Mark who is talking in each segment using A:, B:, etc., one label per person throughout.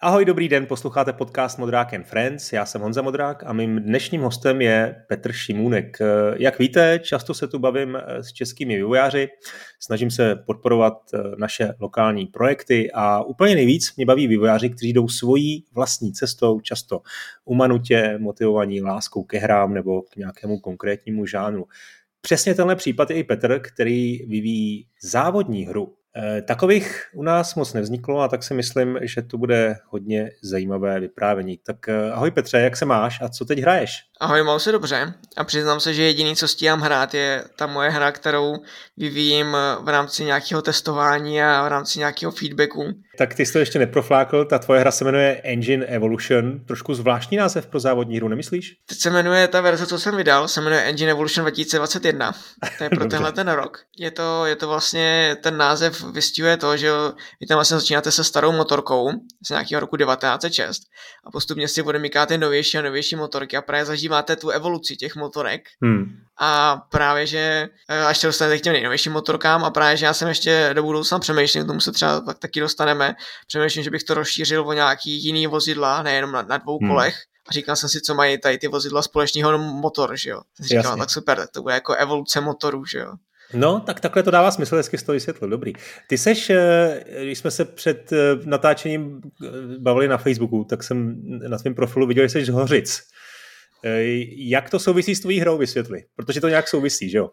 A: Ahoj, dobrý den, posloucháte podcast Modrák and Friends, já jsem Honza Modrák a mým dnešním hostem je Petr Šimůnek. Jak víte, často se tu bavím s českými vývojáři, snažím se podporovat naše lokální projekty a úplně nejvíc mě baví vývojáři, kteří jdou svojí vlastní cestou, často umanutě, motivovaní láskou ke hrám nebo k nějakému konkrétnímu žánru. Přesně tenhle případ je i Petr, který vyvíjí závodní hru Eh, takových u nás moc nevzniklo a tak si myslím, že to bude hodně zajímavé vyprávění. Tak eh, ahoj Petře, jak se máš a co teď hraješ?
B: Ahoj, mám se dobře a přiznám se, že jediný, co stíhám hrát, je ta moje hra, kterou vyvíjím v rámci nějakého testování a v rámci nějakého feedbacku.
A: Tak ty jsi to ještě neproflákl, ta tvoje hra se jmenuje Engine Evolution, trošku zvláštní název pro závodní hru, nemyslíš?
B: Teď se jmenuje ta verze, co jsem vydal, se jmenuje Engine Evolution 2021. To je pro tenhle ten rok. Je to, je to vlastně, ten název vystihuje to, že vy tam vlastně začínáte se starou motorkou z nějakého roku 1906 a postupně si odemykáte novější a novější motorky a právě zažíváte tu evoluci těch motorek. Hmm. A právě, že eh, až se dostanete k těm nejnovějším motorkám a právě, že já jsem ještě do budoucna přemýšlím, k tomu se třeba tak taky dostaneme, přemýšlím, že bych to rozšířil o nějaký jiný vozidla, nejenom na, na dvou hmm. kolech, a říkal jsem si, co mají tady ty vozidla společného motor, že jo. Jsem říkal, tak super, tak to bude jako evoluce motorů, že jo.
A: No, tak takhle to dává smysl, hezky to vysvětlil, dobrý. Ty seš, eh, když jsme se před eh, natáčením bavili na Facebooku, tak jsem na tvém profilu viděl, že jsi z Hořic. Jak to souvisí s tvojí hrou, vysvětli? Protože to nějak souvisí, že jo?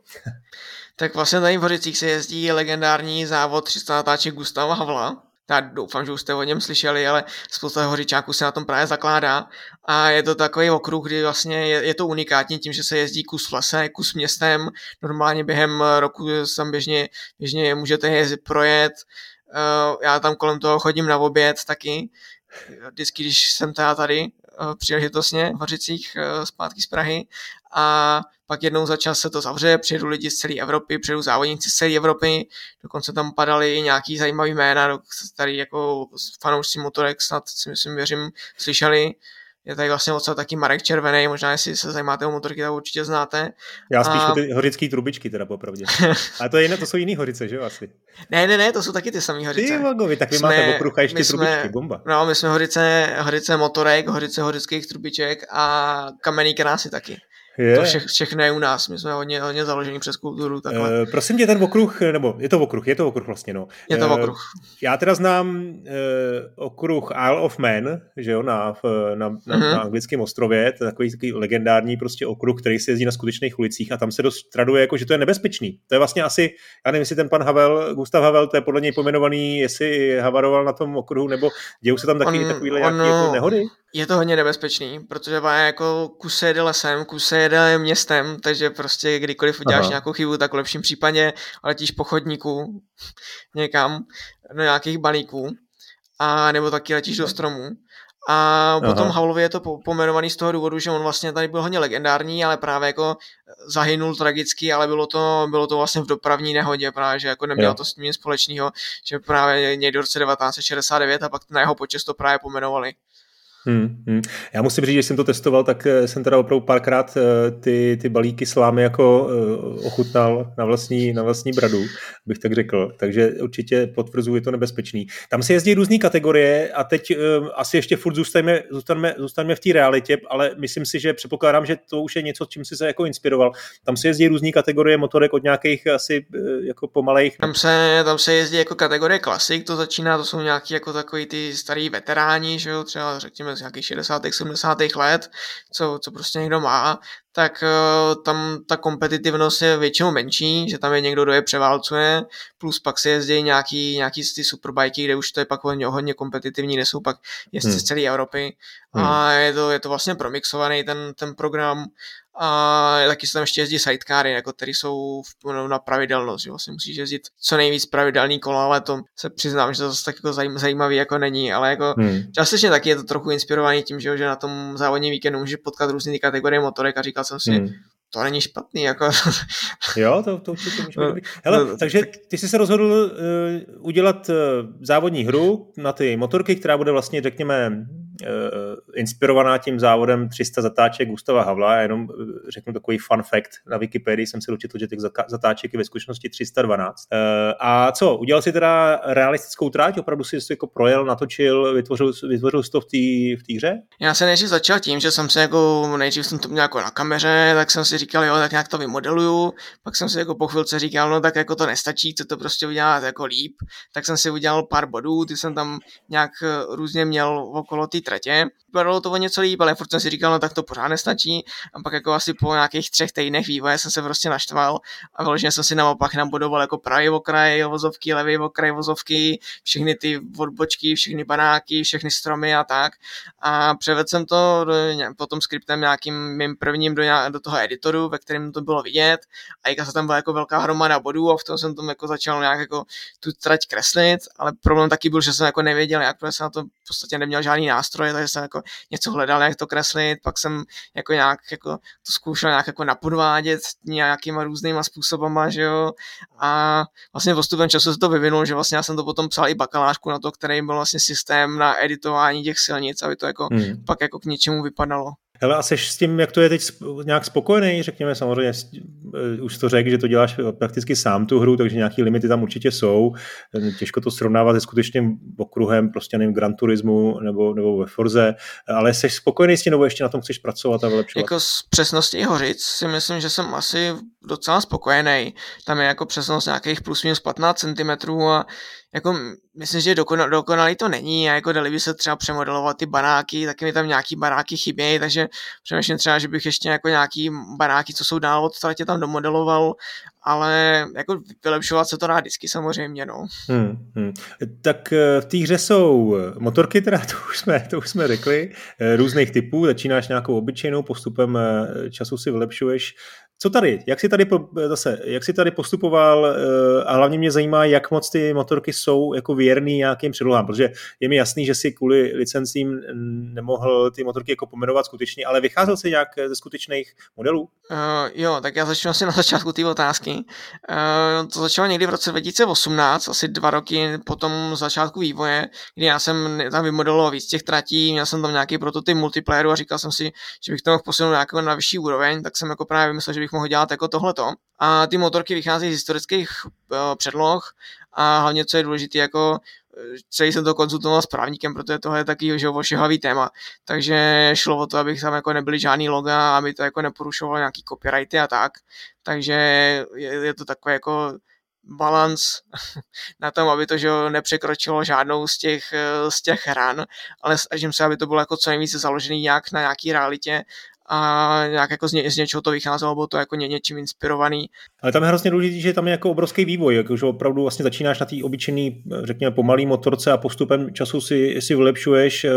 B: tak vlastně tady v Hořicích se jezdí legendární závod 300 natáček Gustava Havla, já doufám, že už jste o něm slyšeli, ale spousta hořičáků se na tom právě zakládá. A je to takový okruh, kdy vlastně je, je to unikátní tím, že se jezdí kus v lese, kus městem, normálně během roku tam běžně, běžně můžete jezdit projet, uh, já tam kolem toho chodím na oběd taky, vždycky, když jsem teda tady uh, příležitostně v Hořicích uh, zpátky z Prahy a pak jednou za čas se to zavře, přijedou lidi z celé Evropy, přijedou závodníci z celé Evropy, dokonce tam padaly nějaký zajímavý jména, tady jako fanoušci motorek snad si myslím, věřím, slyšeli, je tady vlastně odsaď taky Marek Červený, možná jestli se zajímáte o motorky, tak určitě znáte.
A: Já spíš a... ty horické trubičky teda popravdě. Ale to, je jiné, to jsou jiný horice, že jo asi?
B: Ne, ne, ne, to jsou taky ty samé horice.
A: Ty vagovi, tak vy jsme, máte okruh a ještě trubičky, jsme, bomba.
B: No, my jsme horice, horice motorek, horice horických trubiček a kamenný krásy taky. Je. To vše, všechno je u nás, my jsme hodně, hodně založení přes kulturu. Takhle.
A: Uh, prosím tě, ten okruh, nebo je to okruh, je to okruh vlastně, no.
B: Je to uh, okruh.
A: Já teda znám uh, okruh Isle of Man, že jo, na, na, na, uh-huh. na anglickém ostrově, to je takový, takový legendární prostě okruh, který se jezdí na skutečných ulicích a tam se dost traduje, jako, že to je nebezpečný. To je vlastně asi, já nevím, jestli ten pan Havel, Gustav Havel, to je podle něj pojmenovaný, jestli havaroval na tom okruhu, nebo dějou se tam taky takovýhle nějaké jako nehody?
B: Je to hodně nebezpečný, protože má jako kus jede lesem, kus jede městem, takže prostě kdykoliv uděláš Aha. nějakou chybu, tak v lepším případě letíš po chodníku někam do nějakých balíků a nebo taky letíš do stromů. A Aha. potom Haulovi je to pomenovaný z toho důvodu, že on vlastně tady byl hodně legendární, ale právě jako zahynul tragicky, ale bylo to, bylo to vlastně v dopravní nehodě, právě, že jako nemělo jo. to s tím společného, že právě někdo v roce 1969 a pak na jeho počest to právě pomenovali.
A: Hmm, hmm. Já musím říct, že jsem to testoval, tak eh, jsem teda opravdu párkrát eh, ty, ty balíky slámy jako eh, ochutnal na vlastní, na vlastní bradu, bych tak řekl. Takže určitě potvrzuji, je to nebezpečný. Tam se jezdí různé kategorie a teď asi ještě furt zůstaneme, zůstaneme, zůstaneme v té realitě, ale myslím si, že předpokládám, že to už je něco, čím jsi se jako inspiroval. Tam se jezdí různé kategorie motorek od nějakých asi jako pomalejch.
B: Tam se, tam se jezdí jako kategorie klasik, to začíná, to jsou nějaký jako takový ty starý veteráni, že jo, třeba řekněme z nějakých 60. 70. let, co, co prostě někdo má, tak uh, tam ta kompetitivnost je většinou menší, že tam je někdo, kdo je převálcuje, plus pak se jezdí nějaký, nějaký ty superbajky, kde už to je pak hodně, hodně kompetitivní, kde jsou pak jezdci hmm. z celé Evropy hmm. a je to, je to vlastně promixovaný ten, ten program a taky se tam ještě jezdí sidecary, jako které jsou v, no, na pravidelnost, že vlastně musíš jezdit co nejvíc pravidelný kola, ale to se přiznám, že to zase tak jako zajímavý jako není, ale jako hmm. částečně taky je to trochu inspirovaný tím, že, že na tom závodním víkendu můžeš potkat různé kategorie motorek a říkal jsem si, hmm to není špatný, jako.
A: jo, to, to určitě může být no, Hele, no, takže ty jsi se rozhodl uh, udělat uh, závodní hru na ty motorky, která bude vlastně, řekněme, inspirovaná tím závodem 300 zatáček Gustava Havla, jenom řeknu takový fun fact, na Wikipedii jsem se dočetl, že těch zatáček je ve skutečnosti 312. A co, udělal si teda realistickou tráť, opravdu si to jako projel, natočil, vytvořil, vytvořil jsi to v té v hře?
B: Já se nejdřív začal tím, že jsem se jako, nejdřív jsem to měl jako na kameře, tak jsem si říkal, jo, tak nějak to vymodeluju, pak jsem si jako po chvilce říkal, no tak jako to nestačí, co to prostě udělat jako líp, tak jsem si udělal pár bodů, ty jsem tam nějak eh, různě měl okolo té tratě. Vypadalo to o něco líp, ale furt jsem si říkal, no tak to pořád nestačí. A pak jako asi po nějakých třech týdnech vývoje jsem se prostě naštval a vyloženě jsem si na mapách nabudoval jako pravý okraj vozovky, levý okraj vozovky, všechny ty odbočky, všechny banáky, všechny stromy a tak. A převedl jsem to potom skriptem nějakým mým prvním do, do toho editoru, ve kterém to bylo vidět. A jak se tam byla jako velká hromada bodů a v tom jsem tam jako začal nějak jako tu trať kreslit, ale problém taky byl, že jsem jako nevěděl, jak, protože jsem na to v podstatě neměl žádný nástroj, takže jsem jako něco hledal, jak to kreslit, pak jsem jako nějak jako to zkoušel nějak jako napodvádět nějakýma různýma způsobama, že jo, a vlastně postupem času se to vyvinulo, že vlastně já jsem to potom psal i bakalářku na to, který byl vlastně systém na editování těch silnic, aby to jako hmm. pak jako k něčemu vypadalo.
A: Hele, a seš s tím, jak to je teď nějak spokojený, řekněme, samozřejmě, eh, už to řekl, že to děláš prakticky sám tu hru, takže nějaký limity tam určitě jsou. Těžko to srovnávat se skutečným okruhem, prostě nevím, Gran Turismu nebo, nebo ve Forze, ale jsi spokojený s tím, nebo ještě na tom chceš pracovat a vylepšovat?
B: Jako s přesností hořic si myslím, že jsem asi docela spokojený. Tam je jako přesnost nějakých plus minus 15 cm a jako myslím, že dokonal, dokonalý to není a jako dali by se třeba přemodelovat ty banáky, taky mi tam nějaký banáky chybějí, takže přemýšlím třeba, že bych ještě jako nějaký banáky, co jsou dál od tratě tam domodeloval, ale jako vylepšovat se to dá vždycky samozřejmě, no.
A: Hmm, hmm. Tak eh, v té hře jsou motorky, teda to už jsme, to už jsme řekli, eh, různých typů, začínáš nějakou obyčejnou, postupem eh, času si vylepšuješ co tady? Jak si tady, zase, jak si tady postupoval eh, a hlavně mě zajímá, jak moc ty motorky jsou jako věrný nějakým předlohám, protože je mi jasný, že si kvůli licencím nemohl ty motorky jako pomenovat skutečně, ale vycházel si nějak ze skutečných modelů? Uh,
B: jo, tak já začnu asi na začátku té otázky. Uh, to začalo někdy v roce 2018, asi dva roky po tom začátku vývoje, kdy já jsem tam vymodeloval víc těch tratí, měl jsem tam nějaký prototyp multiplayeru a říkal jsem si, že bych to mohl posunout na vyšší úroveň, tak jsem jako právě myslel, že bych mohl dělat jako tohleto. A ty motorky vychází z historických uh, předloh a hlavně, co je důležité, jako eh, celý jsem to konzultoval s právníkem, protože tohle je taky že ošehavý téma. Takže šlo o to, abych tam jako nebyly žádný loga, aby to jako neporušovalo nějaký copyrighty a tak. Takže je, je to takové jako balans na tom, aby to že nepřekročilo žádnou z těch, eh, z těch hran, ale snažím se, aby to bylo jako co nejvíce založený nějak na nějaký realitě a nějak jako z, ně, z něčeho to vycházelo, bylo to jako ně, něčím inspirovaný.
A: Ale tam je hrozně důležité, že tam je jako obrovský vývoj, jako, že opravdu vlastně začínáš na té obyčejný, řekněme, pomalý motorce a postupem času si, si vylepšuješ, eh,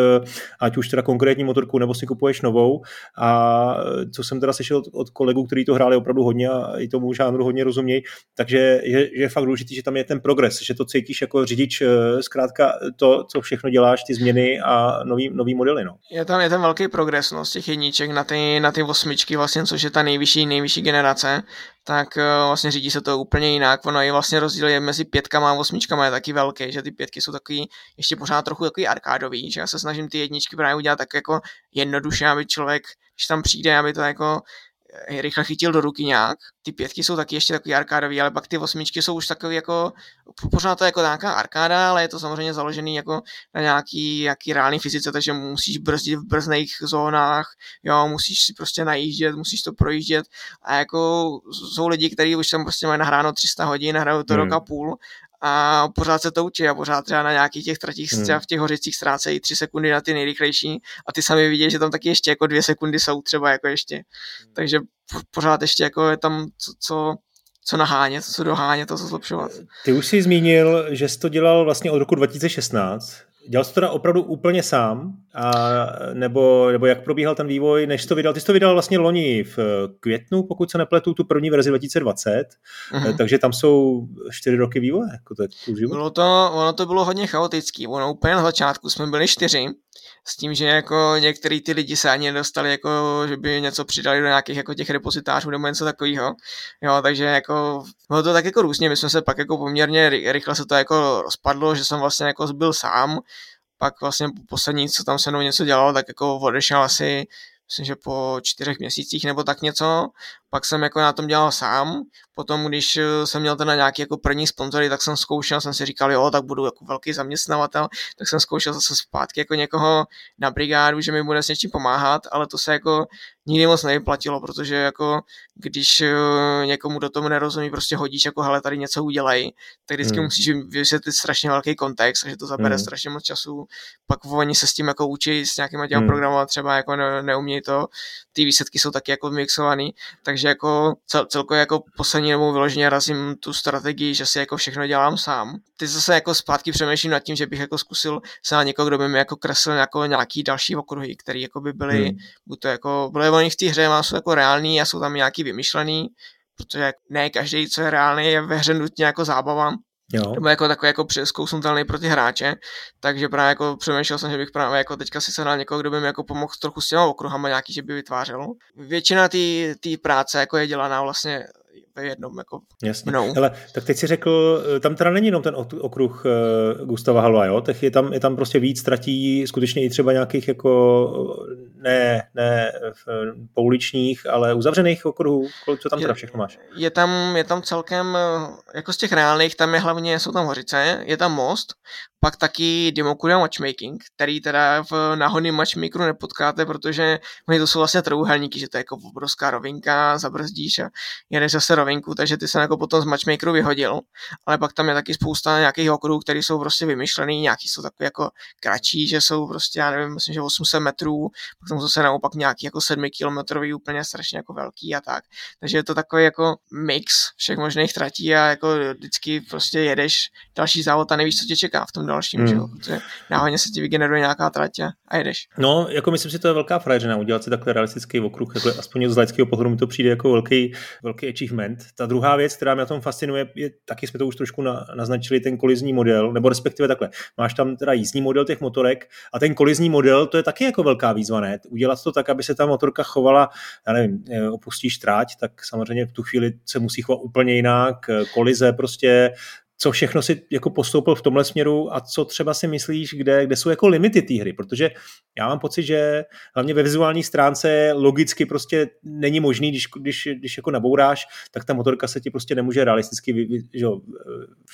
A: ať už teda konkrétní motorku, nebo si kupuješ novou. A co jsem teda slyšel od, od kolegů, kteří to hráli opravdu hodně a i tomu žánru hodně rozumějí, takže je, je fakt důležité, že tam je ten progres, že to cítíš jako řidič, eh, zkrátka to, co všechno děláš, ty změny a nový, nový modely. No.
B: Je tam je ten velký progres no, z těch jedniček na ty na ty osmičky, vlastně, což je ta nejvyšší, nejvyšší generace, tak uh, vlastně řídí se to úplně jinak. Ono je vlastně rozdíl je mezi pětkama a osmičkama je taky velký, že ty pětky jsou takový ještě pořád trochu takový arkádový, že já se snažím ty jedničky právě udělat tak jako jednoduše, aby člověk, když tam přijde, aby to jako rychle chytil do ruky nějak. Ty pětky jsou taky ještě takový arkádový, ale pak ty osmičky jsou už takový jako, pořád to jako nějaká arkáda, ale je to samozřejmě založený jako na nějaký, nějaký reálný fyzice, takže musíš brzdit v brzných zónách, jo, musíš si prostě najíždět, musíš to projíždět a jako jsou lidi, kteří už tam prostě mají nahráno 300 hodin, hrajou to hmm. rok a půl a pořád se to učí a pořád třeba na nějakých těch tratích hmm. třeba v těch hořicích ztrácejí tři sekundy na ty nejrychlejší a ty sami vidí, že tam taky ještě jako dvě sekundy jsou třeba jako ještě. Hmm. Takže pořád ještě jako je tam co, co co nahánět, co dohánět, to co zlepšovat.
A: Ty už jsi zmínil, že jsi to dělal vlastně od roku 2016. Dělal jsi to teda opravdu úplně sám? A, nebo, nebo jak probíhal ten vývoj, než to vydal? Ty jsi to vydal vlastně loni v květnu, pokud se nepletu, tu první verzi 2020, uh-huh. takže tam jsou čtyři roky vývoje. Jako to, je
B: bylo to, ono to bylo hodně chaotický. Ono úplně na začátku jsme byli čtyři, s tím, že jako některý ty lidi se ani nedostali, jako, že by něco přidali do nějakých jako těch repozitářů nebo něco takového. Jo, takže jako, bylo to tak jako různě, my jsme se pak jako poměrně rychle se to jako rozpadlo, že jsem vlastně jako byl sám, pak vlastně poslední, co tam se mnou něco dělalo, tak jako odešel asi myslím, že po čtyřech měsících nebo tak něco. Pak jsem jako na tom dělal sám. Potom, když eh, jsem měl ten nějaký jako první sponzory, tak jsem zkoušel, jsem si říkal, jo, tak budu jako velký zaměstnavatel, tak jsem zkoušel zase zpátky jako někoho na brigádu, že mi bude s něčím pomáhat, ale to se jako nikdy moc nevyplatilo, protože jako když eh, někomu do toho nerozumí, prostě hodíš jako hele, tady něco udělej, tak vždycky hmm. musíš vysvětlit strašně velký kontext, že to zabere hmm. strašně moc času. Pak oni se s tím jako učí s nějakýma těma hmm. programovat, třeba jako ne, neumí to, ty výsledky jsou taky jako mixovaný, takže jako cel, celkově jako poslední dobou vyloženě razím tu strategii, že si jako všechno dělám sám. Ty zase jako zpátky přemýšlím nad tím, že bych jako zkusil se na někoho, kdo by mi jako kreslil jako nějaký další okruhy, které jako by byly, hmm. buď to jako, byly oni v té hře, jsou jako reální a jsou tam nějaký vymyšlený, protože ne každý, co je reálný, je ve hře nutně jako zábava. Jo. Nebo jako takový jako přeskousnutelný pro ty hráče, takže právě jako přemýšlel jsem, že bych právě jako teďka si sehnal někoho, kdo by mi jako pomohl trochu s těma okruhama nějaký, že by vytvářel. Většina té práce jako je dělaná vlastně ve jednom jako
A: Jasně. mnou. Hele, tak teď si řekl, eh, tam teda není jenom ten okruh uh, Gustava Halva, jo? Tak je tam, je tam prostě víc, tratí skutečně i třeba nějakých jako ne, ne pouličních, ale uzavřených okruhů. Co tam teda všechno máš?
B: Je tam, je tam celkem, eh, jako z těch reálných, tam je hlavně, jsou tam hořice, je tam most, pak taky Demokuria Matchmaking, který teda v náhodným matchmakeru nepotkáte, protože oni to jsou vlastně trouhelníky, že to je jako obrovská rovinka, zabrzdíš a jedeš zase rovinku, takže ty se jako potom z matchmakeru vyhodil, ale pak tam je taky spousta nějakých okruhů, které jsou prostě vymyšlený, nějaký jsou takové jako kratší, že jsou prostě, já nevím, myslím, že 800 metrů, pak tam zase naopak nějaký jako 7 kilometrový, úplně strašně jako velký a tak. Takže je to takový jako mix všech možných tratí a jako vždycky prostě jedeš další závod a nevíš, co tě čeká v tom dalším, hmm. že jo? Protože náhodně se ti vygeneruje nějaká trať a jedeš.
A: No, jako myslím si, to je velká frajeřina udělat si takhle realistický okruh, jako aspoň z laického pohledu mi to přijde jako velký, velký achievement. Ta druhá věc, která mě na tom fascinuje, je, taky jsme to už trošku na, naznačili, ten kolizní model, nebo respektive takhle. Máš tam teda jízdní model těch motorek a ten kolizní model, to je taky jako velká výzva, ne? Udělat to tak, aby se ta motorka chovala, já nevím, eh, opustíš tráť, tak samozřejmě v tu chvíli se musí chovat úplně jinak, eh, kolize prostě, co všechno si jako postoupil v tomhle směru a co třeba si myslíš, kde, kde jsou jako limity té hry, protože já mám pocit, že hlavně ve vizuální stránce logicky prostě není možný, když, když, když jako nabouráš, tak ta motorka se ti prostě nemůže realisticky, že,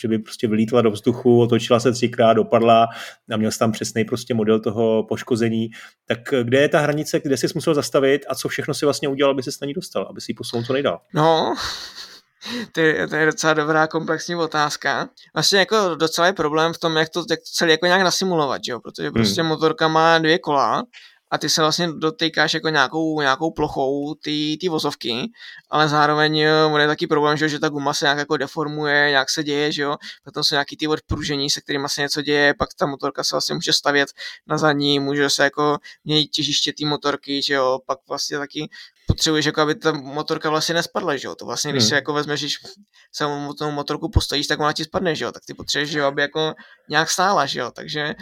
A: že by prostě vylítla do vzduchu, otočila se třikrát, dopadla a měl jsi tam přesný prostě model toho poškození. Tak kde je ta hranice, kde jsi musel zastavit a co všechno si vlastně udělal, aby se na ní dostal, aby si ji posunul co nejdál?
B: No, to je, to je docela dobrá komplexní otázka. Vlastně jako docela je problém v tom, jak to, jak to celé jako nějak nasimulovat, jo? protože prostě hmm. motorka má dvě kola a ty se vlastně dotýkáš jako nějakou, nějakou plochou ty, ty vozovky, ale zároveň eh, on je taky problém, že, že ta guma se nějak jako deformuje, nějak se děje, že jo, potom jsou nějaký ty odpružení, se kterými se něco děje, pak ta motorka se vlastně může stavět na zadní, může se jako měnit těžiště té motorky, že jo, pak vlastně taky potřebuješ, jako aby ta motorka vlastně nespadla, že jo, to vlastně, když hmm. si jako vezmeš, když samou motorku postavíš, tak ona ti spadne, že jo, tak ty potřebuješ, že jo, aby jako nějak stála, že jo, takže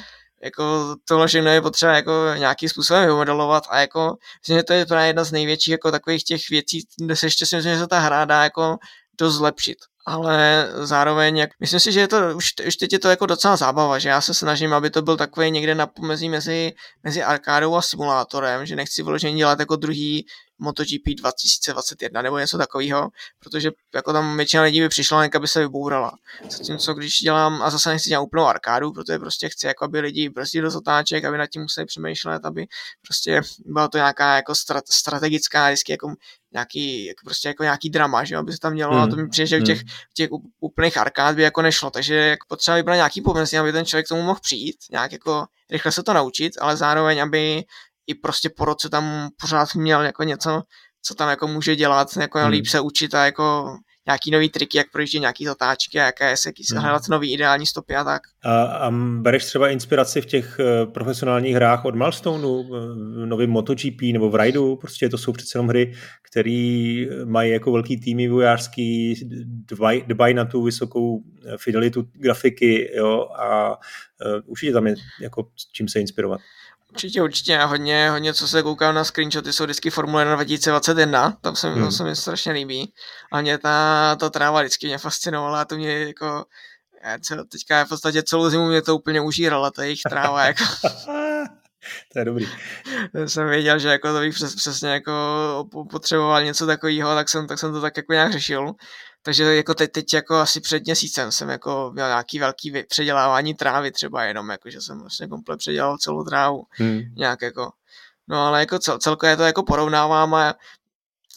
B: jako tohle všechno je potřeba jako nějakým způsobem vymodelovat a jako myslím, že to je právě jedna z největších jako takových těch věcí, kde se ještě si myslím, že se ta hra dá jako dost zlepšit. Ale zároveň, jak, myslím si, že je to, už, už teď je to jako docela zábava, že já se snažím, aby to byl takový někde na pomezí mezi, mezi arkádou a simulátorem, že nechci vyloženě dělat jako druhý MotoGP 2021 nebo něco takového, protože jako tam většina lidí by přišla, aby se vybourala. Zatímco když dělám, a zase nechci dělat úplnou arkádu, protože prostě chci, jako aby lidi brzdili do zatáček, aby nad tím museli přemýšlet, aby prostě byla to nějaká jako strategická, vždycky jako nějaký, jako prostě jako nějaký drama, že aby se tam mělo, hmm. a to mi přijde, že v těch, hmm. v těch úplných arkád by jako nešlo, takže jako potřeba vybrat nějaký pomysl, aby ten člověk k tomu mohl přijít, nějak jako rychle se to naučit, ale zároveň, aby i prostě po roce tam pořád měl jako něco, co tam jako může dělat, jako hmm. líp se učit a jako nějaký nový triky, jak projíždí nějaký zatáčky a jaké se hmm. hledat nový ideální stopy a tak.
A: A, a bereš třeba inspiraci v těch uh, profesionálních hrách od Milestoneu, uh, novým MotoGP nebo v Raidu, prostě to jsou přece jenom hry, které mají jako velký týmy vojářský, dbaj, dbaj na tu vysokou fidelitu grafiky jo, a určitě tam je jako čím se inspirovat.
B: Určitě, určitě. Já hodně, hodně, co se koukám na screenshoty, jsou vždycky Formule 1 2021, tam se, hmm. to se mi strašně líbí. A mě ta, ta tráva vždycky mě fascinovala a to mě jako Já cel, teďka v podstatě celou zimu mě to úplně užíralo, ta jejich tráva. Jako.
A: to je dobrý.
B: jsem věděl, že jako to bych přes, přesně jako potřeboval něco takového, tak jsem, tak jsem to tak jako nějak řešil. Takže jako teď, teď jako asi před měsícem jsem jako měl nějaký velký předělávání trávy třeba jenom, jako že jsem vlastně komplet předělal celou trávu. Hmm. Nějak jako No ale jako cel, celkově to jako porovnávám a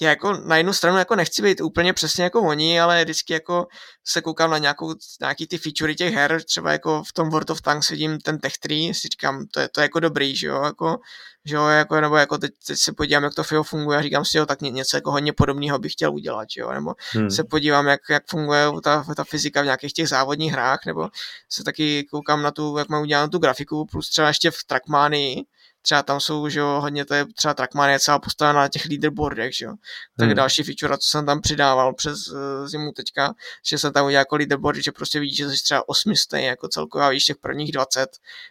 B: já jako na jednu stranu jako nechci být úplně přesně jako oni, ale vždycky jako se koukám na nějakou, nějaký ty featurey těch her, třeba jako v tom World of Tanks vidím ten Tech 3, si říkám, to je, to je jako dobrý, že jo, jako, že jo, jako, nebo jako teď, teď, se podívám, jak to FIO funguje a říkám si, jo, tak něco jako hodně podobného bych chtěl udělat, že jo, nebo hmm. se podívám, jak, jak funguje ta, ta fyzika v nějakých těch závodních hrách, nebo se taky koukám na tu, jak mám udělat tu grafiku, plus třeba ještě v Trackmanii, třeba tam jsou, že jo, hodně to je třeba Trackman je celá postavená na těch leaderboardech, že jo. Tak hmm. další feature, co jsem tam přidával přes uh, zimu teďka, že jsem tam udělal jako leaderboard, že prostě vidíš, že jsi třeba osmistý jako celkově a víš těch prvních 20,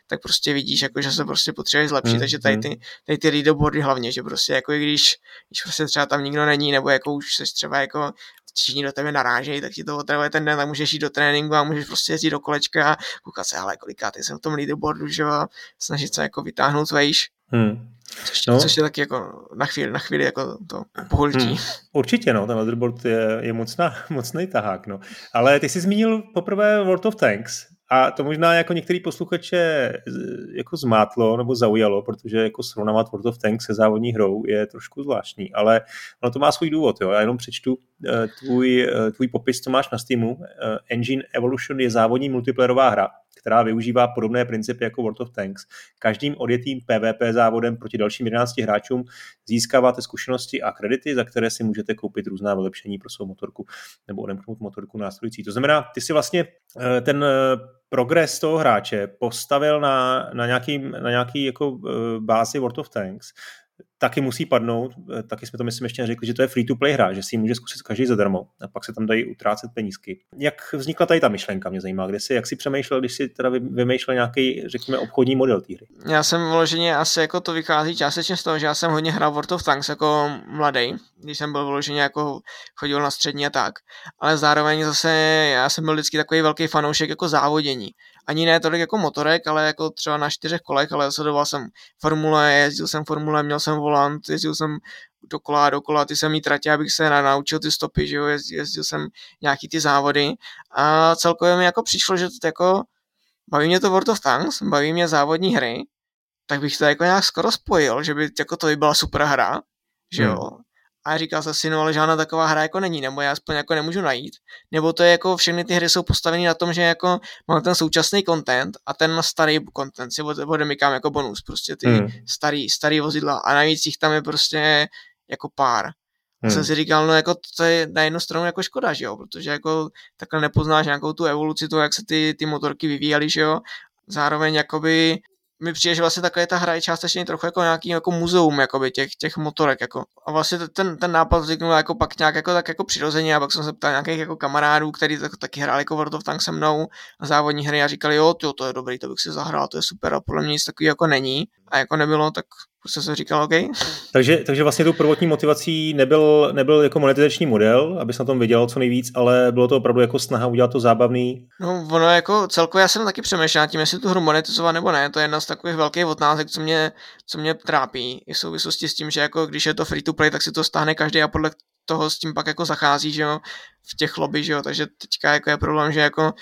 B: tak prostě vidíš, jako, že se prostě potřebuješ zlepšit, hmm. takže tady hmm. ty, tady ty leaderboardy hlavně, že prostě jako když, když prostě třeba tam nikdo není, nebo jako už jsi třeba jako všichni do tebe narážejí, tak ti to otravuje ten den, tak můžeš jít do tréninku a můžeš prostě jezdit do kolečka a koukat se, ale kolikátý jsem v tom leaderboardu, že a snažit se jako vytáhnout vejš. Hmm. Což, no. což je taky jako na chvíli, na chvíli jako to poholtí. Hmm.
A: Určitě, no, ten leaderboard je, je mocná, mocný tahák, no. Ale ty jsi zmínil poprvé World of Tanks a to možná jako některý posluchače jako zmátlo nebo zaujalo, protože jako srovnávat World of Tanks se závodní hrou je trošku zvláštní, ale ono to má svůj důvod. Jo. Já jenom přečtu eh, tvůj, eh, tvůj popis, co máš na Steamu. Eh, Engine Evolution je závodní multiplayerová hra, která využívá podobné principy jako World of Tanks. Každým odjetým PvP závodem proti dalším 11 hráčům získáváte zkušenosti a kredity, za které si můžete koupit různá vylepšení pro svou motorku nebo odemknout motorku následující. To znamená, ty si vlastně ten progres toho hráče postavil na, na nějaký, na nějaký jako bázi World of Tanks, taky musí padnout, eh, taky jsme to myslím ještě neřekli, že to je free to play hra, že si ji může zkusit každý zadarmo a pak se tam dají utrácet penízky. Jak vznikla tady ta myšlenka, mě zajímá, kde jsi, jak si přemýšlel, když si teda vymýšlel nějaký, řekněme, obchodní model té hry?
B: Já jsem vloženě asi jako to vychází částečně z toho, že já jsem hodně hrál World of Tanks jako mladý, když jsem byl vloženě jako chodil na střední a tak, ale zároveň zase já jsem byl vždycky takový velký fanoušek jako závodění ani ne tolik jako motorek, ale jako třeba na čtyřech kolech, ale sledoval jsem formule, jezdil jsem formule, měl jsem volant, jezdil jsem dokola a dokola ty samý tratě, abych se naučil ty stopy, že jo, jezdil, jsem nějaký ty závody a celkově mi jako přišlo, že to jako baví mě to World of Tanks, baví mě závodní hry, tak bych to jako nějak skoro spojil, že by jako to by byla super hra, že jo. Hmm a říkal jsem si, no ale žádná taková hra jako není, nebo já aspoň jako nemůžu najít. Nebo to je jako všechny ty hry jsou postaveny na tom, že jako mám ten současný content a ten starý content si odemykám jako bonus, prostě ty hmm. starý, starý vozidla a navíc jich tam je prostě jako pár. Hmm. jsem si říkal, no jako to je na jednu stranu jako škoda, že jo, protože jako takhle nepoznáš nějakou tu evoluci toho, jak se ty, ty motorky vyvíjely, že jo, zároveň jakoby mi přijde, že vlastně takhle ta hra je částečně trochu jako nějaký jako muzeum jakoby těch, těch motorek jako. A vlastně ten, ten nápad vzniknul jako pak nějak jako, tak jako přirozeně a pak jsem se ptal nějakých jako kamarádů, kteří tak, taky hráli jako World of Tanks se mnou a závodní hry a říkali, jo, to, to je dobrý, to bych si zahrál, to je super a podle mě nic takového jako není. A jako nebylo, tak jsem říkal, OK.
A: Takže, takže vlastně tou prvotní motivací nebyl, nebyl jako monetizační model, abys na tom vydělal co nejvíc, ale bylo to opravdu jako snaha udělat to zábavný.
B: No, ono jako celkově já jsem taky přemýšlel tím, jestli tu hru monetizovat nebo ne. To je jedna z takových velkých otázek, co mě, co mě trápí. I v souvislosti s tím, že jako když je to free to play, tak si to stáhne každý a podle toho s tím pak jako zachází, že jo, v těch lobby, že jo, takže teďka jako je problém, že jako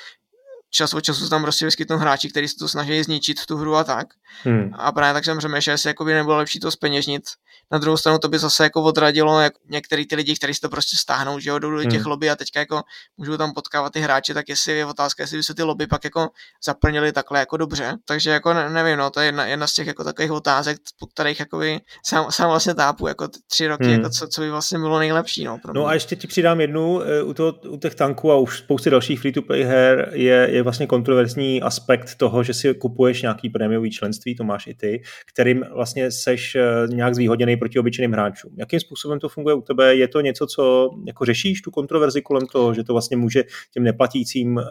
B: čas od času tam prostě vyskytnou hráči, kteří se to snaží zničit tu hru a tak. Hmm. A právě tak jsem přemýšlel, jestli by nebylo lepší to speněžnit. Na druhou stranu to by zase jako odradilo jak některý ty lidi, kteří si to prostě stáhnou, že jo, do hmm. těch lobby a teďka jako můžou tam potkávat ty hráče, tak jestli je otázka, jestli by se ty lobby pak jako zaplnili takhle jako dobře. Takže jako ne, nevím, no, to je jedna, jedna z těch jako takových otázek, po kterých jako by sám, sám vlastně tápu, jako tři roky, hmm. jako co, co, by vlastně bylo nejlepší. No,
A: no a ještě ti přidám jednu, eh, u, toho, u těch tanků a už spousty dalších free-to-play her je, je vlastně kontroverzní aspekt toho, že si kupuješ nějaký prémiový členství, to máš i ty, kterým vlastně seš eh, nějak zvýhodněný proti obyčejným hráčům. Jakým způsobem to funguje u tebe? Je to něco, co jako řešíš tu kontroverzi kolem toho, že to vlastně může těm neplatícím uh,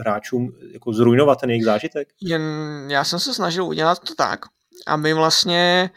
A: hráčům jako zrujnovat ten jejich zážitek?
B: Jen já jsem se snažil udělat to tak, aby vlastně Uh,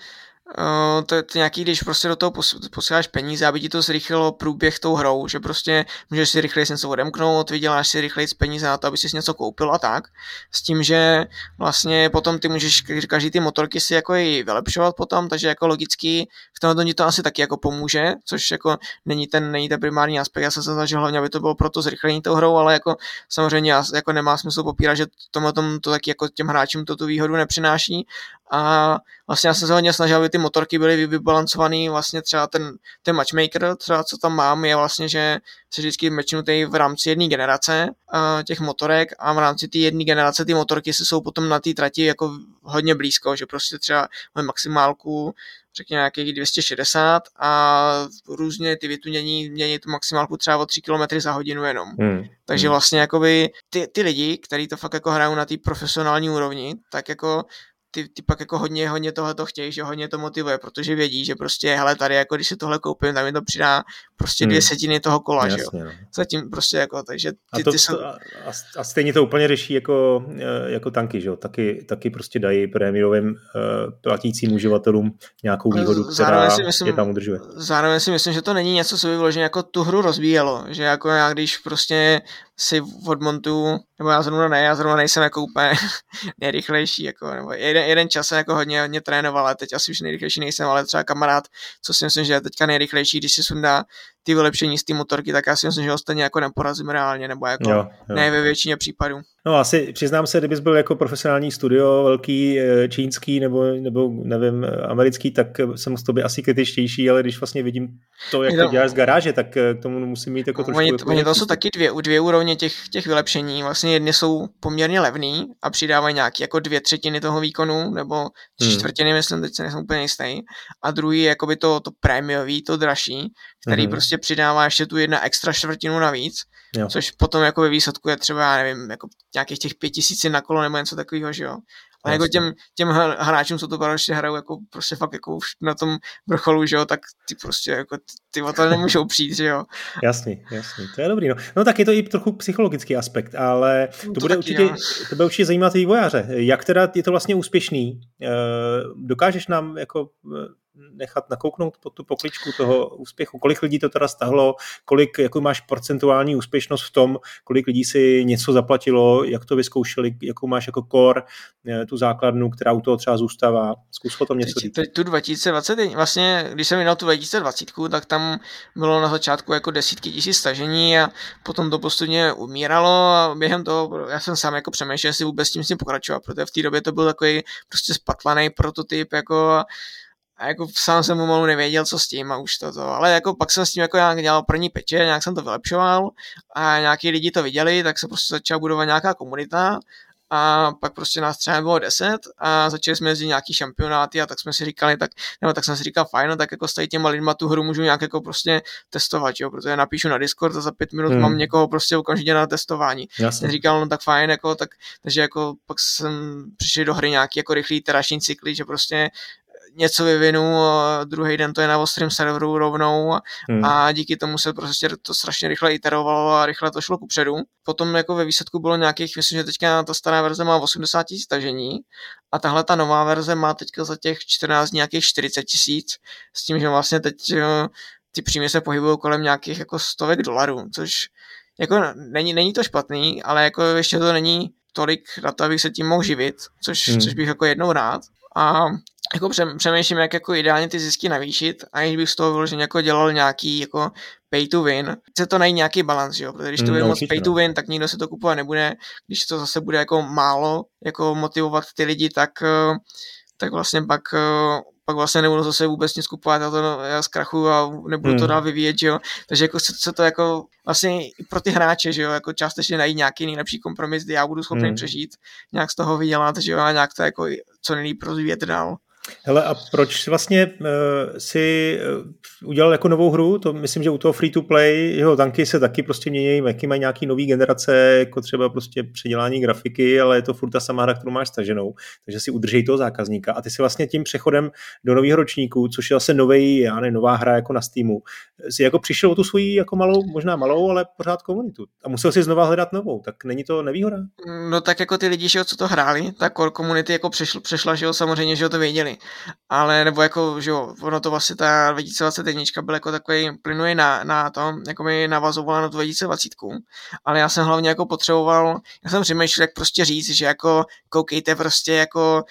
B: to je to nějaký, když prostě do toho posíláš peníze, aby ti to zrychlilo průběh tou hrou, že prostě můžeš si rychleji něco odemknout, vyděláš si rychleji peníze na to, aby si něco koupil a tak. S tím, že vlastně potom ty můžeš každý ty motorky si jako i vylepšovat potom, takže jako logicky v tomhle to asi taky jako pomůže, což jako není ten, není ten primární aspekt. Já jsem se snažil hlavně, aby to bylo pro to zrychlení tou hrou, ale jako samozřejmě jako nemá smysl popírat, že tomhle tom to taky jako těm hráčům to tu výhodu nepřináší a vlastně já jsem se hodně snažil, aby ty motorky byly vybalancované, vlastně třeba ten, ten matchmaker, třeba co tam mám, je vlastně, že se vždycky mečnutý v rámci jedné generace uh, těch motorek a v rámci té jedné generace ty motorky se jsou potom na té trati jako hodně blízko, že prostě třeba máme maximálku řekněme nějakých 260 a různě ty vytunění mění tu maximálku třeba o 3 km za hodinu jenom. Hmm. Takže hmm. vlastně jakoby ty, ty lidi, kteří to fakt jako hrajou na té profesionální úrovni, tak jako ty, ty pak jako hodně, hodně tohle to chtějí, že hodně to motivuje, protože vědí, že prostě, hele, tady jako když si tohle koupím, tak mi to přidá prostě dvě hmm. setiny toho kola, Jasně, že jo. No. Zatím prostě jako, takže
A: ty, a, to, ty jsou... a, a, stejně to úplně řeší jako, eh, jako tanky, že jo. Taky, taky prostě dají prémiovým uh, platícím uživatelům nějakou výhodu, která si myslím, je tam udržuje.
B: Zároveň si myslím, že to není něco, co by vyloženě jako tu hru rozbíjelo, že jako já když prostě si odmontu, nebo já zrovna ne, já zrovna nejsem jako úplně nejrychlejší, jako, nebo jeden, jeden čas jsem jako hodně, hodně trénoval, ale teď asi už nejrychlejší nejsem, ale třeba kamarád, co si myslím, že je teďka nejrychlejší, když si sundá ty vylepšení z té motorky, tak já si myslím, že ho stejně jako neporazím reálně, nebo jako jo, jo. ne ve většině případů.
A: No asi přiznám se, kdybys byl jako profesionální studio, velký eh, čínský nebo, nebo nevím, americký, tak jsem s tobě asi kritičtější, ale když vlastně vidím to, jak to, to děláš z garáže, tak eh, k tomu musím mít jako trošku...
B: Oni, jako oni to jsou taky dvě, dvě úrovně těch, těch vylepšení. Vlastně jedny jsou poměrně levný a přidávají nějaký jako dvě třetiny toho výkonu, nebo tři hmm. čtvrtiny, myslím, teď se nejsem úplně jistý. A druhý je jakoby to, to prémiový, to dražší, který hmm. prostě přidává ještě tu jedna extra čtvrtinu navíc, jo. což potom jako ve výsledku je třeba, já nevím, jako nějakých těch pět tisíc na kolo nebo něco takového, že jo. A jako těm, těm hráčům, co to paradoxně hrajou jako prostě fakt jako už na tom vrcholu, že jo, tak ty prostě jako ty, o to nemůžou přijít, že jo.
A: Jasný, jasný, to je dobrý, no. No tak je to i trochu psychologický aspekt, ale to, to bude taky, určitě, jo. to bude určitě zajímat i vojáře. Jak teda je to vlastně úspěšný? Eh, dokážeš nám jako eh, nechat nakouknout pod tu pokličku toho úspěchu. Kolik lidí to teda stahlo, kolik jako máš procentuální úspěšnost v tom, kolik lidí si něco zaplatilo, jak to vyzkoušeli, jakou máš jako core, eh, tu základnu, která u toho třeba zůstává. Zkus o tom něco
B: říct. Teď tu 2020, vlastně, když jsem vydal tu 2020, tak tam bylo na začátku jako desítky tisíc stažení a potom to postupně umíralo a během toho já jsem sám jako přemýšlel, jestli vůbec s tím s tím pokračovat, protože v té době to byl takový prostě spatlaný prototyp, jako a jako sám jsem pomalu nevěděl, co s tím a už to, to. ale jako pak jsem s tím jako nějak dělal první peče, nějak jsem to vylepšoval a nějaký lidi to viděli, tak se prostě začala budovat nějaká komunita a pak prostě nás třeba bylo 10 a začali jsme jezdit nějaký šampionáty a tak jsme si říkali, tak, nebo tak jsem si říkal, fajn, no, tak jako s těma lidma tu hru můžu nějak jako prostě testovat, jo, protože napíšu na Discord a za pět minut hmm. mám někoho prostě okamžitě na testování. Jsem říkal, no tak fajn, jako, tak, takže jako pak jsem přišel do hry nějaký jako rychlý iterační cykly, že prostě něco vyvinu druhý den to je na ostrém serveru rovnou hmm. a díky tomu se prostě to strašně rychle iterovalo a rychle to šlo kupředu. Potom jako ve výsledku bylo nějakých, myslím, že teďka ta stará verze má 80 tisíc stažení a tahle ta nová verze má teďka za těch 14 nějakých 40 tisíc s tím, že vlastně teď ty příjmy se pohybují kolem nějakých jako stovek dolarů, což jako není, není to špatný, ale jako ještě to není tolik na to, abych se tím mohl živit, což, hmm. což bych jako jednou rád. A jako přemýšlím, jak jako ideálně ty zisky navýšit, aniž bych z toho vyloženě jako dělal nějaký jako pay to win. Chce to najít nějaký balans, jo, protože když to mm, bude moc pay to no. win, tak nikdo se to kupovat nebude. Když to zase bude jako málo, jako motivovat ty lidi, tak, eh, tak vlastně pak eh, pak vlastně nebudu zase vůbec nic kupovat, a to já zkrachu a nebudu hmm. to dál vyvíjet, že jo. Takže jako se, se to jako vlastně i pro ty hráče, že jo, jako částečně najít nějaký nejlepší kompromis, kdy já budu schopný hmm. přežít, nějak z toho vydělat, že jo, a nějak to jako co nejlíp rozvíjet dál.
A: Hele, a proč vlastně uh, si uh, udělal jako novou hru? To myslím, že u toho free-to-play, jeho tanky se taky prostě mění, jaký mají nějaký nový generace, jako třeba prostě předělání grafiky, ale je to furt ta samá hra, kterou máš staženou, takže si udržej toho zákazníka. A ty si vlastně tím přechodem do nového ročníku, což je zase nový, já ne, nová hra jako na Steamu, si jako přišel o tu svoji jako malou, možná malou, ale pořád komunitu. A musel si znova hledat novou, tak není to nevýhoda?
B: No tak jako ty lidi, že co to hráli, tak core community jako přešla, přešla že jo, samozřejmě, že jo, to věděli četli. Ale nebo jako, že jo, ono to vlastně ta 2021 byl jako takový plynuje na, na tom, jako mi navazovala na tu 2020. Ale já jsem hlavně jako potřeboval, já jsem přemýšlel, jak prostě říct, že jako koukejte prostě jako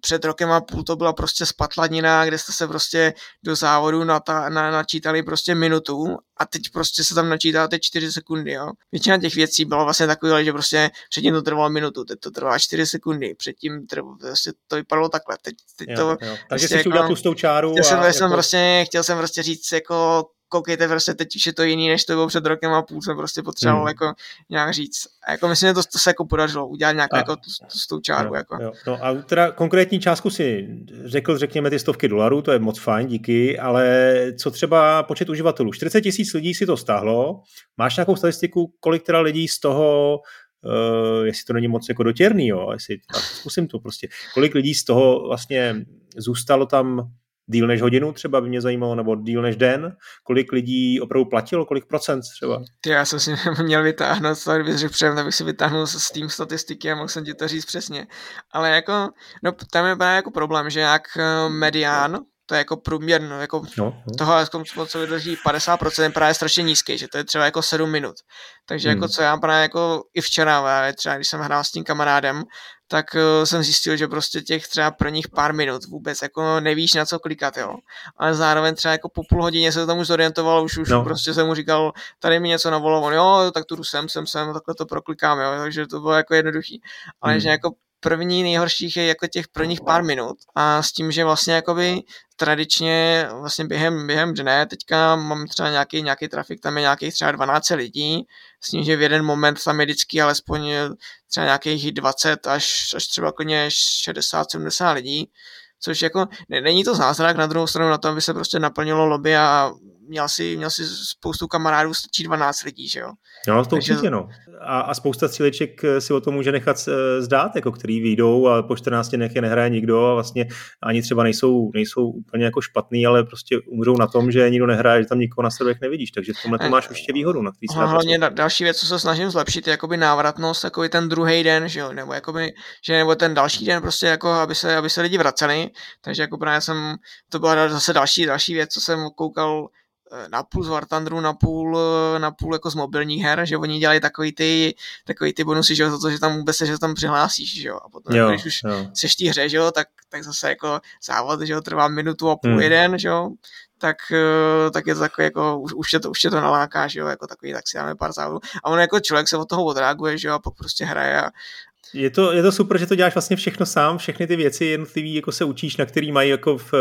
B: před rokem a půl to byla prostě spatlanina, kde jste se prostě do závodu nata, na, načítali prostě minutu a teď prostě se tam načítáte 4 sekundy, jo. Většina těch věcí byla vlastně taková, že prostě předtím to trvalo minutu, teď to trvá 4 sekundy, předtím trvalo, prostě to vypadalo takhle, teď, teď
A: jo,
B: to...
A: Jo. Takže
B: prostě
A: jsi jako, udělal tlustou čáru.
B: Chtěl jsem,
A: a
B: jsem
A: jako...
B: prostě, chtěl jsem prostě říct jako koukejte, prostě teď už je to jiný, než to bylo před rokem a půl, jsem prostě potřeboval hmm. jako nějak říct. A jako myslím, že to, to se jako podařilo, udělat nějak jako tu, tu, tu čáru.
A: No,
B: jako.
A: Jo. No a teda konkrétní částku si řekl, řekněme ty stovky dolarů, to je moc fajn, díky, ale co třeba počet uživatelů? 40 tisíc lidí si to stáhlo, máš nějakou statistiku, kolik teda lidí z toho Uh, jestli to není moc jako dotěrný, jo, jestli, zkusím to prostě, kolik lidí z toho vlastně zůstalo tam díl než hodinu třeba by mě zajímalo, nebo díl než den, kolik lidí opravdu platilo, kolik procent třeba.
B: Ty, já jsem si měl vytáhnout, to kdybych řekl předem, abych si vytáhnul z Steam statistiky a mohl jsem ti to říct přesně. Ale jako, no tam je právě jako problém, že jak eh, medián, to je jako průměr, no, jako no, no. toho, co vydrží 50% je právě strašně nízký, že to je třeba jako 7 minut. Takže jako hmm. jako co já právě jako i včera, třeba když jsem hrál s tím kamarádem, tak uh, jsem zjistil, že prostě těch třeba pro nich pár minut vůbec jako nevíš na co klikat, jo. Ale zároveň třeba jako po půl hodině se tam už zorientoval, už, už no. prostě jsem mu říkal, tady mi něco navolalo, on jo, tak tu jdu sem, sem, sem, takhle to proklikám, jo, takže to bylo jako jednoduchý. Ale hmm. že jako první nejhorších je jako těch prvních pár minut a s tím, že vlastně jakoby tradičně vlastně během, během dne teďka mám třeba nějaký, nějaký trafik, tam je nějakých třeba 12 lidí, s tím, že v jeden moment tam je vždycky alespoň třeba nějakých 20 až, až třeba klidně 60-70 lidí, což jako není to zázrak, na druhou stranu na to, aby se prostě naplnilo lobby a měl si, měl si spoustu kamarádů, stačí 12 lidí, že jo.
A: No, to Takže... určitě, no. A, a spousta stříleček eh, si o to může nechat eh, zdát, jako který výjdou a po 14 dnech je nehraje nikdo a vlastně ani třeba nejsou, nejsou úplně jako špatný, ale prostě umřou na tom, že nikdo nehraje, že tam nikoho na sebe nevidíš, takže v tomhle to máš určitě výhodu. Na
B: který hlavně da, další věc, co se snažím zlepšit, je jakoby návratnost, takový ten druhý den, že jo, nebo jakoby, že nebo ten další den prostě jako, aby se, aby se lidi vraceli, takže jako právě jsem, to byla zase další, další věc, co jsem koukal Eh, na půl z War Thunderu, na půl, eh, na půl jako z mobilních her, že oni dělají takový ty, takový ty bonusy, že jo, za to, že tam vůbec se, že tam přihlásíš, že jo, a potom, jo, když už jo. seš tí hře, že jo, tak, tak zase jako závod, že jo, trvá minutu a půl hmm. jeden, že jo, tak, eh, tak je to takový jako, už, už, tě to, už tě to naláká, že jo, jako takový, tak si dáme pár závodů. A on jako člověk se od toho odreaguje, že jo, a pak prostě hraje a,
A: je to, je to super, že to děláš vlastně všechno sám, všechny ty věci jednotlivý jako se učíš, na který mají jako v,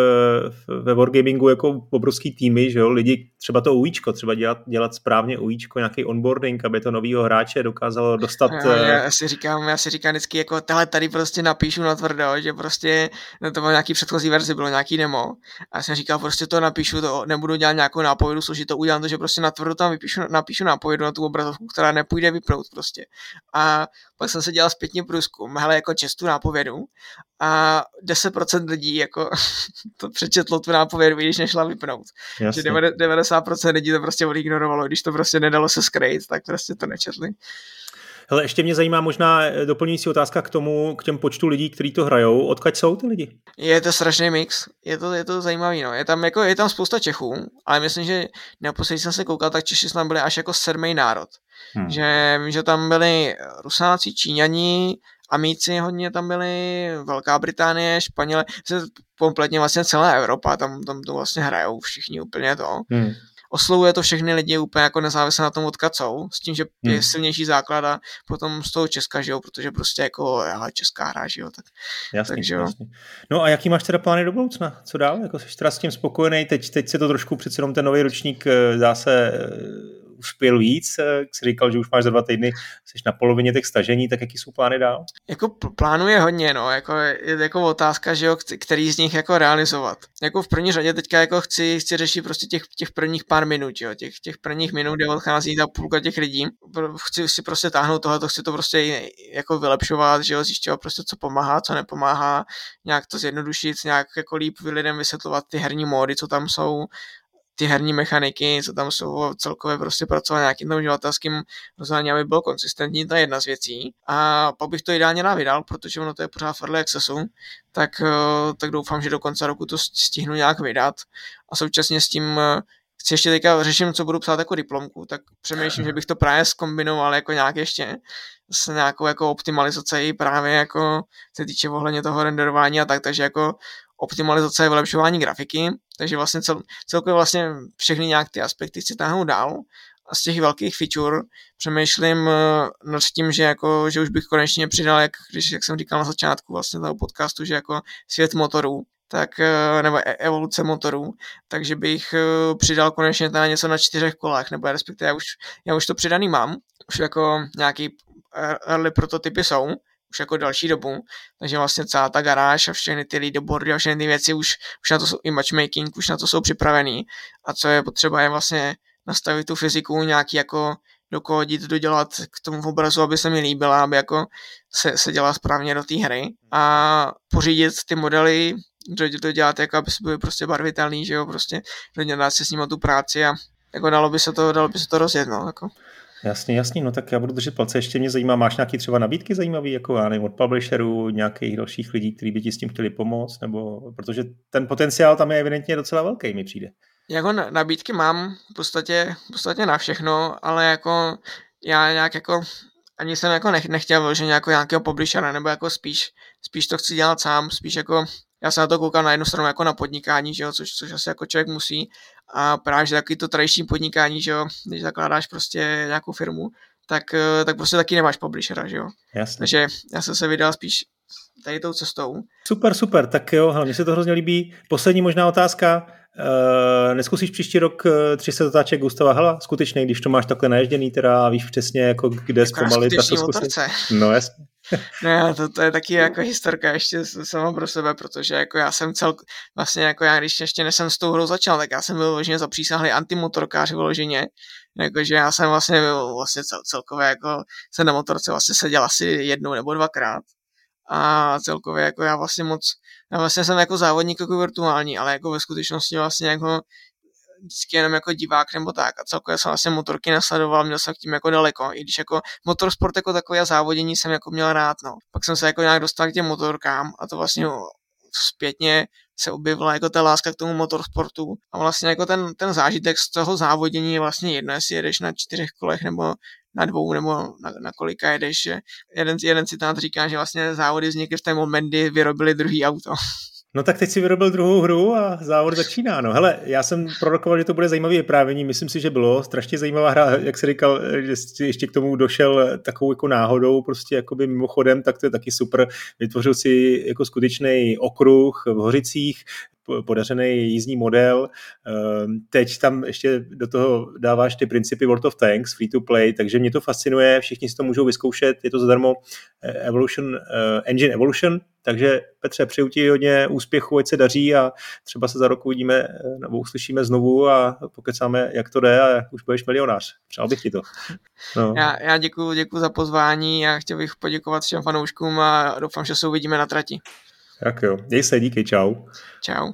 A: v, ve Wargamingu jako obrovský týmy, že jo, lidi třeba to UIčko, třeba dělat, dělat správně UIčko, nějaký onboarding, aby to novýho hráče dokázalo dostat.
B: Já, já, eh, si říkám, já si říkám vždycky jako, tohle tady prostě napíšu na tvrdo, že prostě, no to bylo nějaký předchozí verzi, bylo nějaký demo. A já jsem říkal, prostě to napíšu, to nebudu dělat nějakou nápovědu složitou, udělám to, že prostě na tvrdo tam vypíšu, napíšu nápovědu na tu obrazovku, která nepůjde vypnout prostě. A pak jsem se dělal zpětně průzkum, hele, jako čestu nápovědu a 10% lidí jako to přečetlo tu nápovědu, když nešla vypnout. Jasně. Že 90% lidí to prostě odignorovalo, když to prostě nedalo se skrýt, tak prostě to nečetli.
A: Hele, ještě mě zajímá možná eh, doplňující otázka k tomu, k těm počtu lidí, kteří to hrajou. Odkud jsou ty lidi?
B: Je to strašný mix. Je to, je to zajímavý, no. Je tam, jako, je tam spousta Čechů, ale myslím, že naposledy jsem se koukal, tak Češi jsme byli až jako sedmý národ. Hmm. Že, že tam byli Rusáci, Číňani, Amíci hodně tam byli, Velká Británie, Španěle, kompletně vlastně celá Evropa, tam, tam to vlastně hrajou všichni úplně to. Hmm oslovuje to všechny lidi úplně jako nezávisle na tom, odkud jsou, s tím, že je hmm. silnější základa potom z toho Česka, že jo, protože prostě jako já, česká hra, že jo, tak,
A: jasně, takže jo. Jasně. No a jaký máš teda plány do budoucna? Co dál? Jako jsi teda s tím spokojený? Teď, teď se to trošku přece jenom ten nový ročník dá eh, se uspěl víc, jak jsi říkal, že už máš za dva týdny, jsi na polovině těch stažení, tak jaký jsou plány dál?
B: Jako plánuje hodně, no, jako je jako otázka, že jo, který z nich jako realizovat. Jako v první řadě teďka jako chci, chci řešit prostě těch, těch prvních pár minut, jo, těch, těch prvních minut, kde odchází ta půlka těch lidí. Chci si prostě táhnout tohle, to chci to prostě jako vylepšovat, že jo, zjišťovat prostě, co pomáhá, co nepomáhá, nějak to zjednodušit, nějak jako líp lidem vysvětlovat ty herní módy, co tam jsou, ty herní mechaniky, co tam jsou celkově prostě pracovat nějakým tom uživatelským rozhraní, aby bylo konsistentní, to je jedna z věcí. A pak bych to ideálně vydal, protože ono to je pořád v early accessu, tak, eh, tak doufám, že do konce roku to stihnu nějak vydat. A současně s tím eh, chci ještě teďka řeším, co budu psát jako diplomku, tak přemýšlím, že bych to právě zkombinoval jako nějak ještě s nějakou jako optimalizací právě jako se týče ohledně toho renderování a tak, takže jako optimalizace a vylepšování grafiky, takže vlastně cel, celkově vlastně všechny nějak ty aspekty chci táhnout dál. A z těch velkých feature přemýšlím eh, nad tím, že, jako, že už bych konečně přidal, jak, když, jak jsem říkal na začátku vlastně toho podcastu, že jako svět motorů, tak, eh, nebo e, evoluce motorů, takže bych eh, přidal konečně teda něco na čtyřech kolech, nebo respektive já už, já už to přidaný mám, už jako nějaký early prototypy jsou, už jako další dobu, takže vlastně celá ta garáž a všechny ty leaderboardy a všechny ty věci už, už na to jsou i matchmaking, už na to jsou připravený a co je potřeba je vlastně nastavit tu fyziku nějaký jako dokodit, dodělat k tomu obrazu, aby se mi líbila, aby jako se, se dělala správně do té hry a pořídit ty modely, dodělat jako, aby se byly prostě barvitelný, že jo, prostě dodělat se s nimi tu práci a jako dalo by se to, dalo by se to rozjet, no, jako.
A: Jasně, jasně, no tak já budu držet palce. Ještě mě zajímá, máš nějaký třeba nabídky zajímavý, jako já nevím, od publisherů, nějakých dalších lidí, kteří by ti s tím chtěli pomoct, nebo protože ten potenciál tam je evidentně docela velký, mi přijde.
B: Jako nabídky mám v podstatě, v podstatě na všechno, ale jako já nějak jako ani jsem jako nech, nechtěl že nějakého publishera, nebo jako spíš, spíš to chci dělat sám, spíš jako já se na to koukám na jednu stranu jako na podnikání, že jo, což, což asi jako člověk musí a právě že taky to tradiční podnikání, že jo, když zakládáš prostě nějakou firmu, tak, eh, tak prostě taky nemáš publishera, že jo.
A: Jasně.
B: Takže já jsem se vydal spíš tady tou cestou.
A: Super, super, tak jo, hlavně se to hrozně líbí. Poslední možná otázka, Uh, neskusíš příští rok uh, eh, 300 zatáček Gustava Hala? Skutečně, když to máš takhle naježděný teda víš přesně, jako kde zpomalit a co zkusit. No jasně.
B: Ne, to, to je taky jako historka ještě sama pro sebe, protože jako já jsem cel, vlastně jako já, když ještě než jsem s tou hrou začal, tak já jsem byl vyloženě zapřísahlý antimotorkář vyloženě, jakože já jsem vlastně byl vlastně cel, celkově jako jsem na motorce vlastně seděl asi jednou nebo dvakrát. A celkově jako já vlastně moc, já vlastně jsem jako závodník jako virtuální, ale jako ve skutečnosti vlastně jako vždycky jenom jako divák nebo tak a celkově jsem vlastně motorky nasledoval, měl jsem k tím jako daleko, i když jako motorsport jako takový a závodění jsem jako měl rád, no. Pak jsem se jako nějak dostal k těm motorkám a to vlastně zpětně se objevila jako ta láska k tomu motorsportu a vlastně jako ten, ten zážitek z toho závodění je vlastně jedno, jestli jedeš na čtyřech kolech nebo na dvou nebo na, na kolika jedeš. Jeden, jeden citát říká, že vlastně závody vznikly v té moment, kdy vyrobili druhý auto.
A: No tak teď si vyrobil druhou hru a závod začíná. No hele, já jsem prorokoval, že to bude zajímavé vyprávění, myslím si, že bylo. Strašně zajímavá hra, jak se říkal, že ještě k tomu došel takovou jako náhodou, prostě jakoby mimochodem, tak to je taky super. Vytvořil si jako skutečný okruh v Hořicích, podařený jízdní model. Ehm, teď tam ještě do toho dáváš ty principy World of Tanks, free to play, takže mě to fascinuje, všichni si to můžou vyzkoušet, je to zadarmo eh, Evolution, eh, Engine Evolution, takže Petře, přeju ti hodně úspěchu, ať se daří a třeba se za rok uvidíme eh, nebo uslyšíme znovu a pokecáme, jak to jde a už budeš milionář. Přál bych ti to.
B: No. Já, já děkuji děkuji za pozvání a chtěl bych poděkovat všem fanouškům a doufám, že se uvidíme na trati.
A: Tak jo, děj se, díky, čau.
B: Čau.